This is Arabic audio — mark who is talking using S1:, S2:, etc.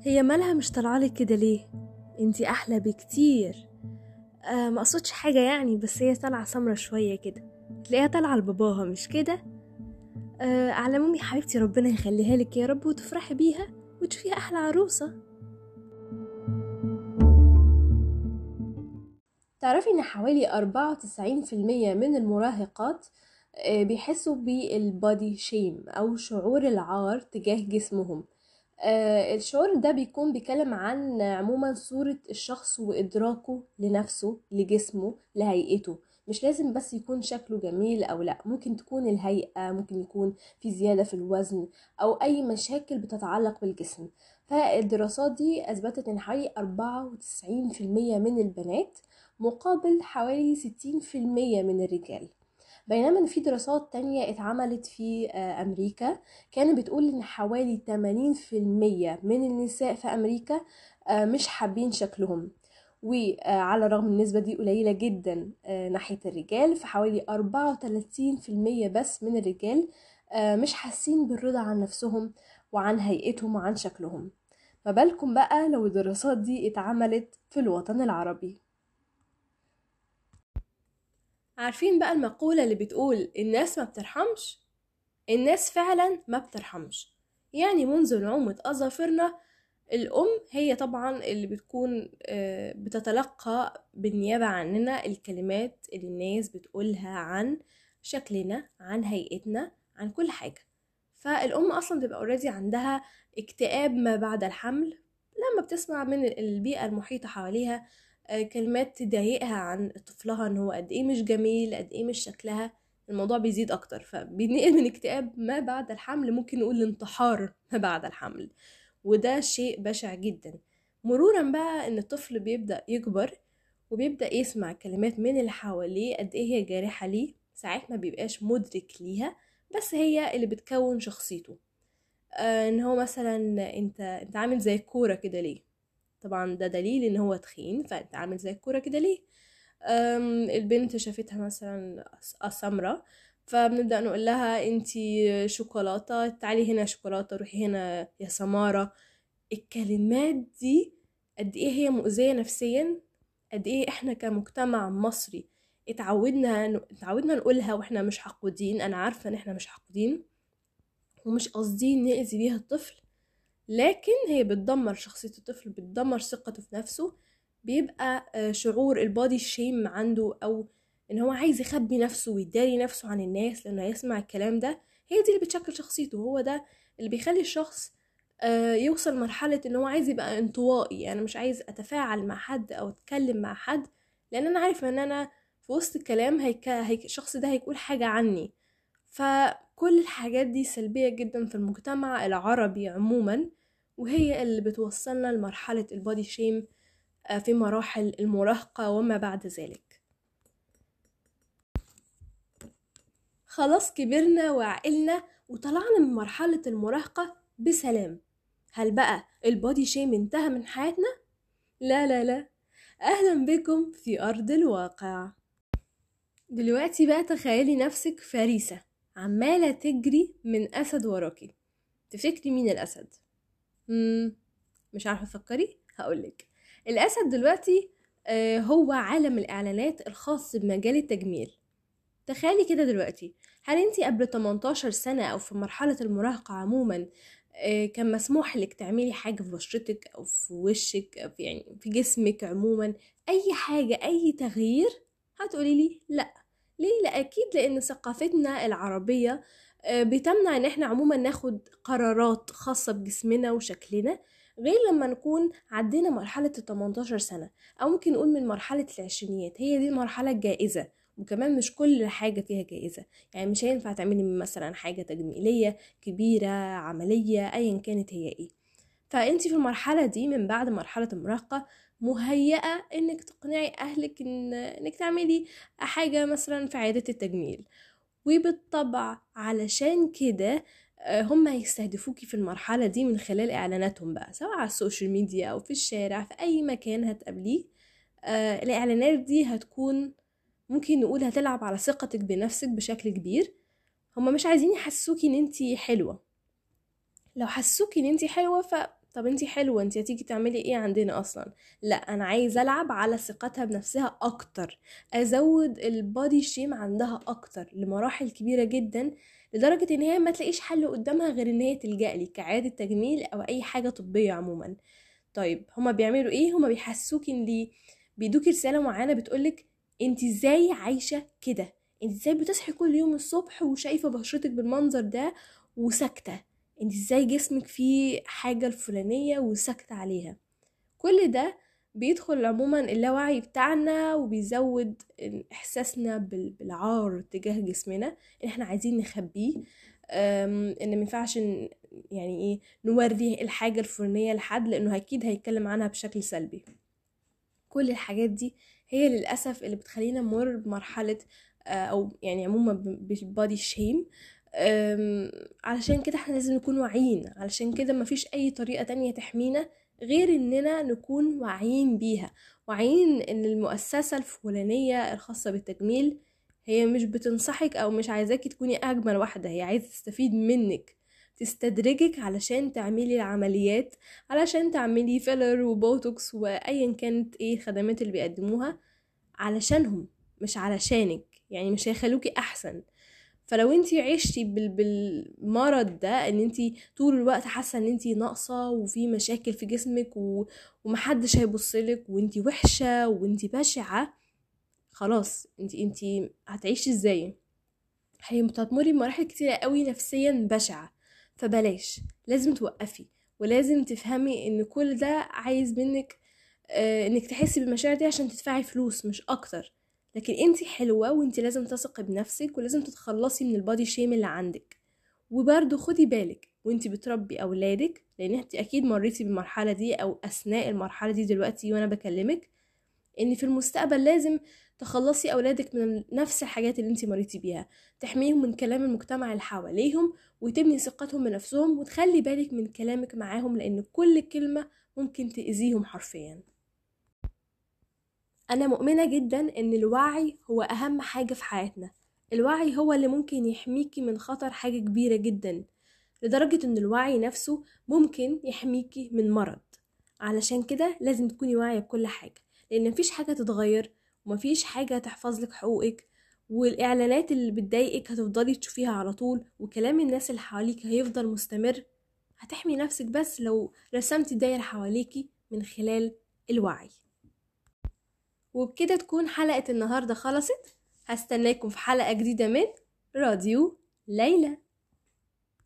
S1: هي مالها مش طالعالك كده ليه؟ انتي أحلى بكتير. آه ما أقصدش حاجة يعني بس هي طالعة سمرة شوية كده. تلاقيها طالعة لباباها مش كده؟ آه على مامي حبيبتي ربنا يخليها لك يا رب وتفرحي بيها وتشوفيها أحلى عروسة.
S2: تعرفي إن حوالي 94% من المراهقات آه، بيحسوا بالبادي شيم أو شعور العار تجاه جسمهم. الشعور ده بيكون بيتكلم عن عموما صورة الشخص وإدراكه لنفسه لجسمه لهيئته. مش لازم بس يكون شكله جميل أو لأ ممكن تكون الهيئة ممكن يكون في زيادة في الوزن أو أي مشاكل بتتعلق بالجسم. فالدراسات دي أثبتت إن حوالي 94% من البنات مقابل حوالي 60% من الرجال. بينما ان في دراسات تانية اتعملت في آه، أمريكا كانت بتقول إن حوالي 80% من النساء في أمريكا آه، مش حابين شكلهم. وعلى الرغم من النسبة دي قليلة جدا آه، ناحية الرجال فحوالي 34% بس من الرجال مش حاسين بالرضا عن نفسهم وعن هيئتهم وعن شكلهم. ما بالكم بقى لو الدراسات دي اتعملت في الوطن العربي.
S1: عارفين بقى المقولة اللي بتقول الناس ما بترحمش؟ الناس فعلا ما بترحمش. يعني منذ نعومة أظافرنا الأم هي طبعا اللي بتكون آه، بتتلقى بالنيابة عننا الكلمات اللي الناس بتقولها عن شكلنا عن هيئتنا عن كل حاجة. فالأم أصلا بتبقى اوريدي عندها اكتئاب ما بعد الحمل لما بتسمع من البيئة المحيطة حواليها كلمات تضايقها عن طفلها إن هو قد إيه مش جميل قد إيه مش شكلها. الموضوع بيزيد أكتر فبينقل من اكتئاب ما بعد الحمل ممكن نقول لانتحار ما بعد الحمل. وده شيء بشع جدا. مرورا بقى إن الطفل بيبدأ يكبر وبيبدأ يسمع كلمات من اللي حواليه قد إيه هي جارحة ليه. ساعات ما بيبقاش مدرك ليها بس هي اللي بتكون شخصيته. آه إن هو مثلا أنت أنت عامل زي الكوره كده ليه. طبعا ده دليل إن هو تخين فانت عامل زي الكورة كده ليه؟ البنت شافتها مثلا سمرة فبنبدأ نقول لها انتي شوكولاتة تعالي هنا شوكولاتة روحي هنا يا سمارة. الكلمات دي قد إيه هي مؤذية نفسيا؟ قد إيه إحنا كمجتمع مصري اتعودنا اتعودنا نقولها وإحنا مش حقودين أنا عارفة إن إحنا مش حقودين ومش قاصدين نأذي بيها الطفل. لكن هي بتدمر شخصية الطفل بتدمر ثقته في نفسه بيبقى آه، شعور البادي شيم عنده أو إن هو عايز يخبي نفسه ويداري نفسه عن الناس لأنه هيسمع الكلام ده. هي دي اللي بتشكل شخصيته هو ده اللي بيخلي الشخص آه، يوصل مرحلة إن هو عايز يبقى انطوائي. يعني مش عايز أتفاعل مع حد أو أتكلم مع حد لأن أنا عارفة إن أنا في وسط الكلام هيك... هيك... الشخص ده هيقول حاجة عني. فكل الحاجات دي سلبية جدا في المجتمع العربي عموما. وهي اللي بتوصلنا لمرحلة البودي شيم آه، في مراحل المراهقة وما بعد ذلك. خلاص كبرنا وعقلنا وطلعنا من مرحلة المراهقة بسلام. هل بقى البودي شيم انتهى من حياتنا؟ لا لا لا. أهلا بكم في أرض الواقع. دلوقتي بقى تخيلي نفسك فريسة عمالة تجري من أسد وراكي. تفتكري مين الأسد؟ مش عارفة تفكري؟ هقولك. الأسد دلوقتي آه، هو عالم الإعلانات الخاص بمجال التجميل. تخيلي كده دلوقتي. هل انتي قبل 18 سنة أو في مرحلة المراهقة عموما آه، كان مسموح لك تعملي حاجة في بشرتك أو في وشك أو في يعني في جسمك عموما؟ أي حاجة أي تغيير؟ هتقولي لي لأ. ليه؟ لا أكيد لأن ثقافتنا العربية آه، بتمنع إن إحنا عموما ناخد قرارات خاصة بجسمنا وشكلنا غير لما نكون عدينا مرحلة ال 18 سنة أو ممكن نقول من مرحلة العشرينيات. هي دي المرحلة الجائزة وكمان مش كل حاجة فيها جائزة. يعني مش هينفع تعملي مثلا حاجة تجميلية كبيرة عملية أيا كانت هي إيه. فانت في المرحلة دي من بعد مرحلة المراهقة مهيئة إنك تقنعي أهلك إن إنك تعملي حاجة مثلا في عيادة التجميل. وبالطبع علشان كده آه، هم هيستهدفوكي في المرحلة دي من خلال إعلاناتهم بقى سواء على ال social media أو في الشارع في أي مكان هتقابليه. آه الإعلانات دي هتكون ممكن نقول هتلعب على ثقتك بنفسك بشكل كبير. هما مش عايزين يحسوكي إن أنتي حلوة. لو حسوكي إن أنتي حلوة طب انتي حلوة انتي هتيجي تعملي إيه عندنا أصلا؟ لا أنا عايزة ألعب على ثقتها بنفسها أكتر أزود البادي شيم عندها أكتر لمراحل كبيرة جدا لدرجة إن هي ما تلاقيش حل قدامها غير إن هي تلجأ لي كعادة تجميل أو أي حاجة طبية عموما. طيب هما بيعملوا إيه؟ هما بيحسوك إن دي بيدوكي رسالة معينة بتقولك انت إزاي عايشة كده؟ انت إزاي بتصحي كل يوم الصبح وشايفة بشرتك بالمنظر ده وساكتة؟ انت إزاي جسمك فيه حاجة الفلانية وساكتة عليها. كل ده بيدخل عموما اللاوعي بتاعنا وبيزود إحساسنا بال- بالعار تجاه جسمنا ان إحنا عايزين نخبيه. إن مينفعش يعني إيه نوري الحاجة الفلانية لحد لأنه أكيد هيتكلم عنها بشكل سلبي. كل الحاجات دي هي للأسف اللي بتخلينا نمر بمرحلة آه، أو يعني عموما بالبادي شيم علشان كده إحنا لازم نكون واعيين. علشان كده مفيش أي طريقة تانية تحمينا غير إننا نكون واعيين بيها. واعيين إن المؤسسة الفلانية الخاصة بالتجميل هي مش بتنصحك أو مش عايزاكي تكوني أجمل واحدة. هي عايزة تستفيد منك. تستدرجك علشان تعملي العمليات علشان تعملي filler و Botox وايا كانت إيه الخدمات اللي بيقدموها علشانهم مش علشانك. يعني مش هيخلوكي أحسن. فلو انتي عشتي بال... بالمرض ده ان انتي طول الوقت حاسة ان انتي ناقصة وفي مشاكل في جسمك و... ومحدش هيبصلك وانتي وحشة وانتي بشعة خلاص انتي انتي هتعيشي إزاي؟ هتمري بمراحل كتيرة قوي نفسيا بشعة فبلاش لازم توقفي ولازم تفهمي ان كل ده عايز منك آه انك تحسي بالمشاعر دي عشان تدفعي فلوس مش أكتر. لكن انتي حلوة وانتي لازم تثقي بنفسك ولازم تتخلصي من البادي شيم اللي عندك. وبرضه خدي بالك وانتي بتربي أولادك لأن انت أكيد مريتي بالمرحلة دي أو أثناء المرحلة دي دلوقتي وأنا بكلمك إن في المستقبل لازم تخلصي أولادك من نفس الحاجات اللي انتي مريتي بيها تحميهم من كلام المجتمع اللي حواليهم وتبني ثقتهم بنفسهم وتخلي بالك من كلامك معاهم لأن كل كلمة ممكن تأذيهم حرفيا. أنا مؤمنة جدا إن الوعي هو أهم حاجة في حياتنا. الوعي هو اللي ممكن يحميكي من خطر حاجة كبيرة جدا لدرجة إن الوعي نفسه ممكن يحميكي من مرض. علشان كده لازم تكوني واعية بكل حاجة لأن مفيش حاجة تتغير ومفيش حاجة تحفظ لك حقوقك والإعلانات اللي بتضايقك هتفضلي تشوفيها على طول وكلام الناس اللي حواليك هيفضل مستمر. هتحمي نفسك بس لو رسمتي دايرة حواليكي من خلال الوعي. وبكده تكون حلقة النهاردة خلصت. هستناكم في حلقة جديدة من راديو ليلى.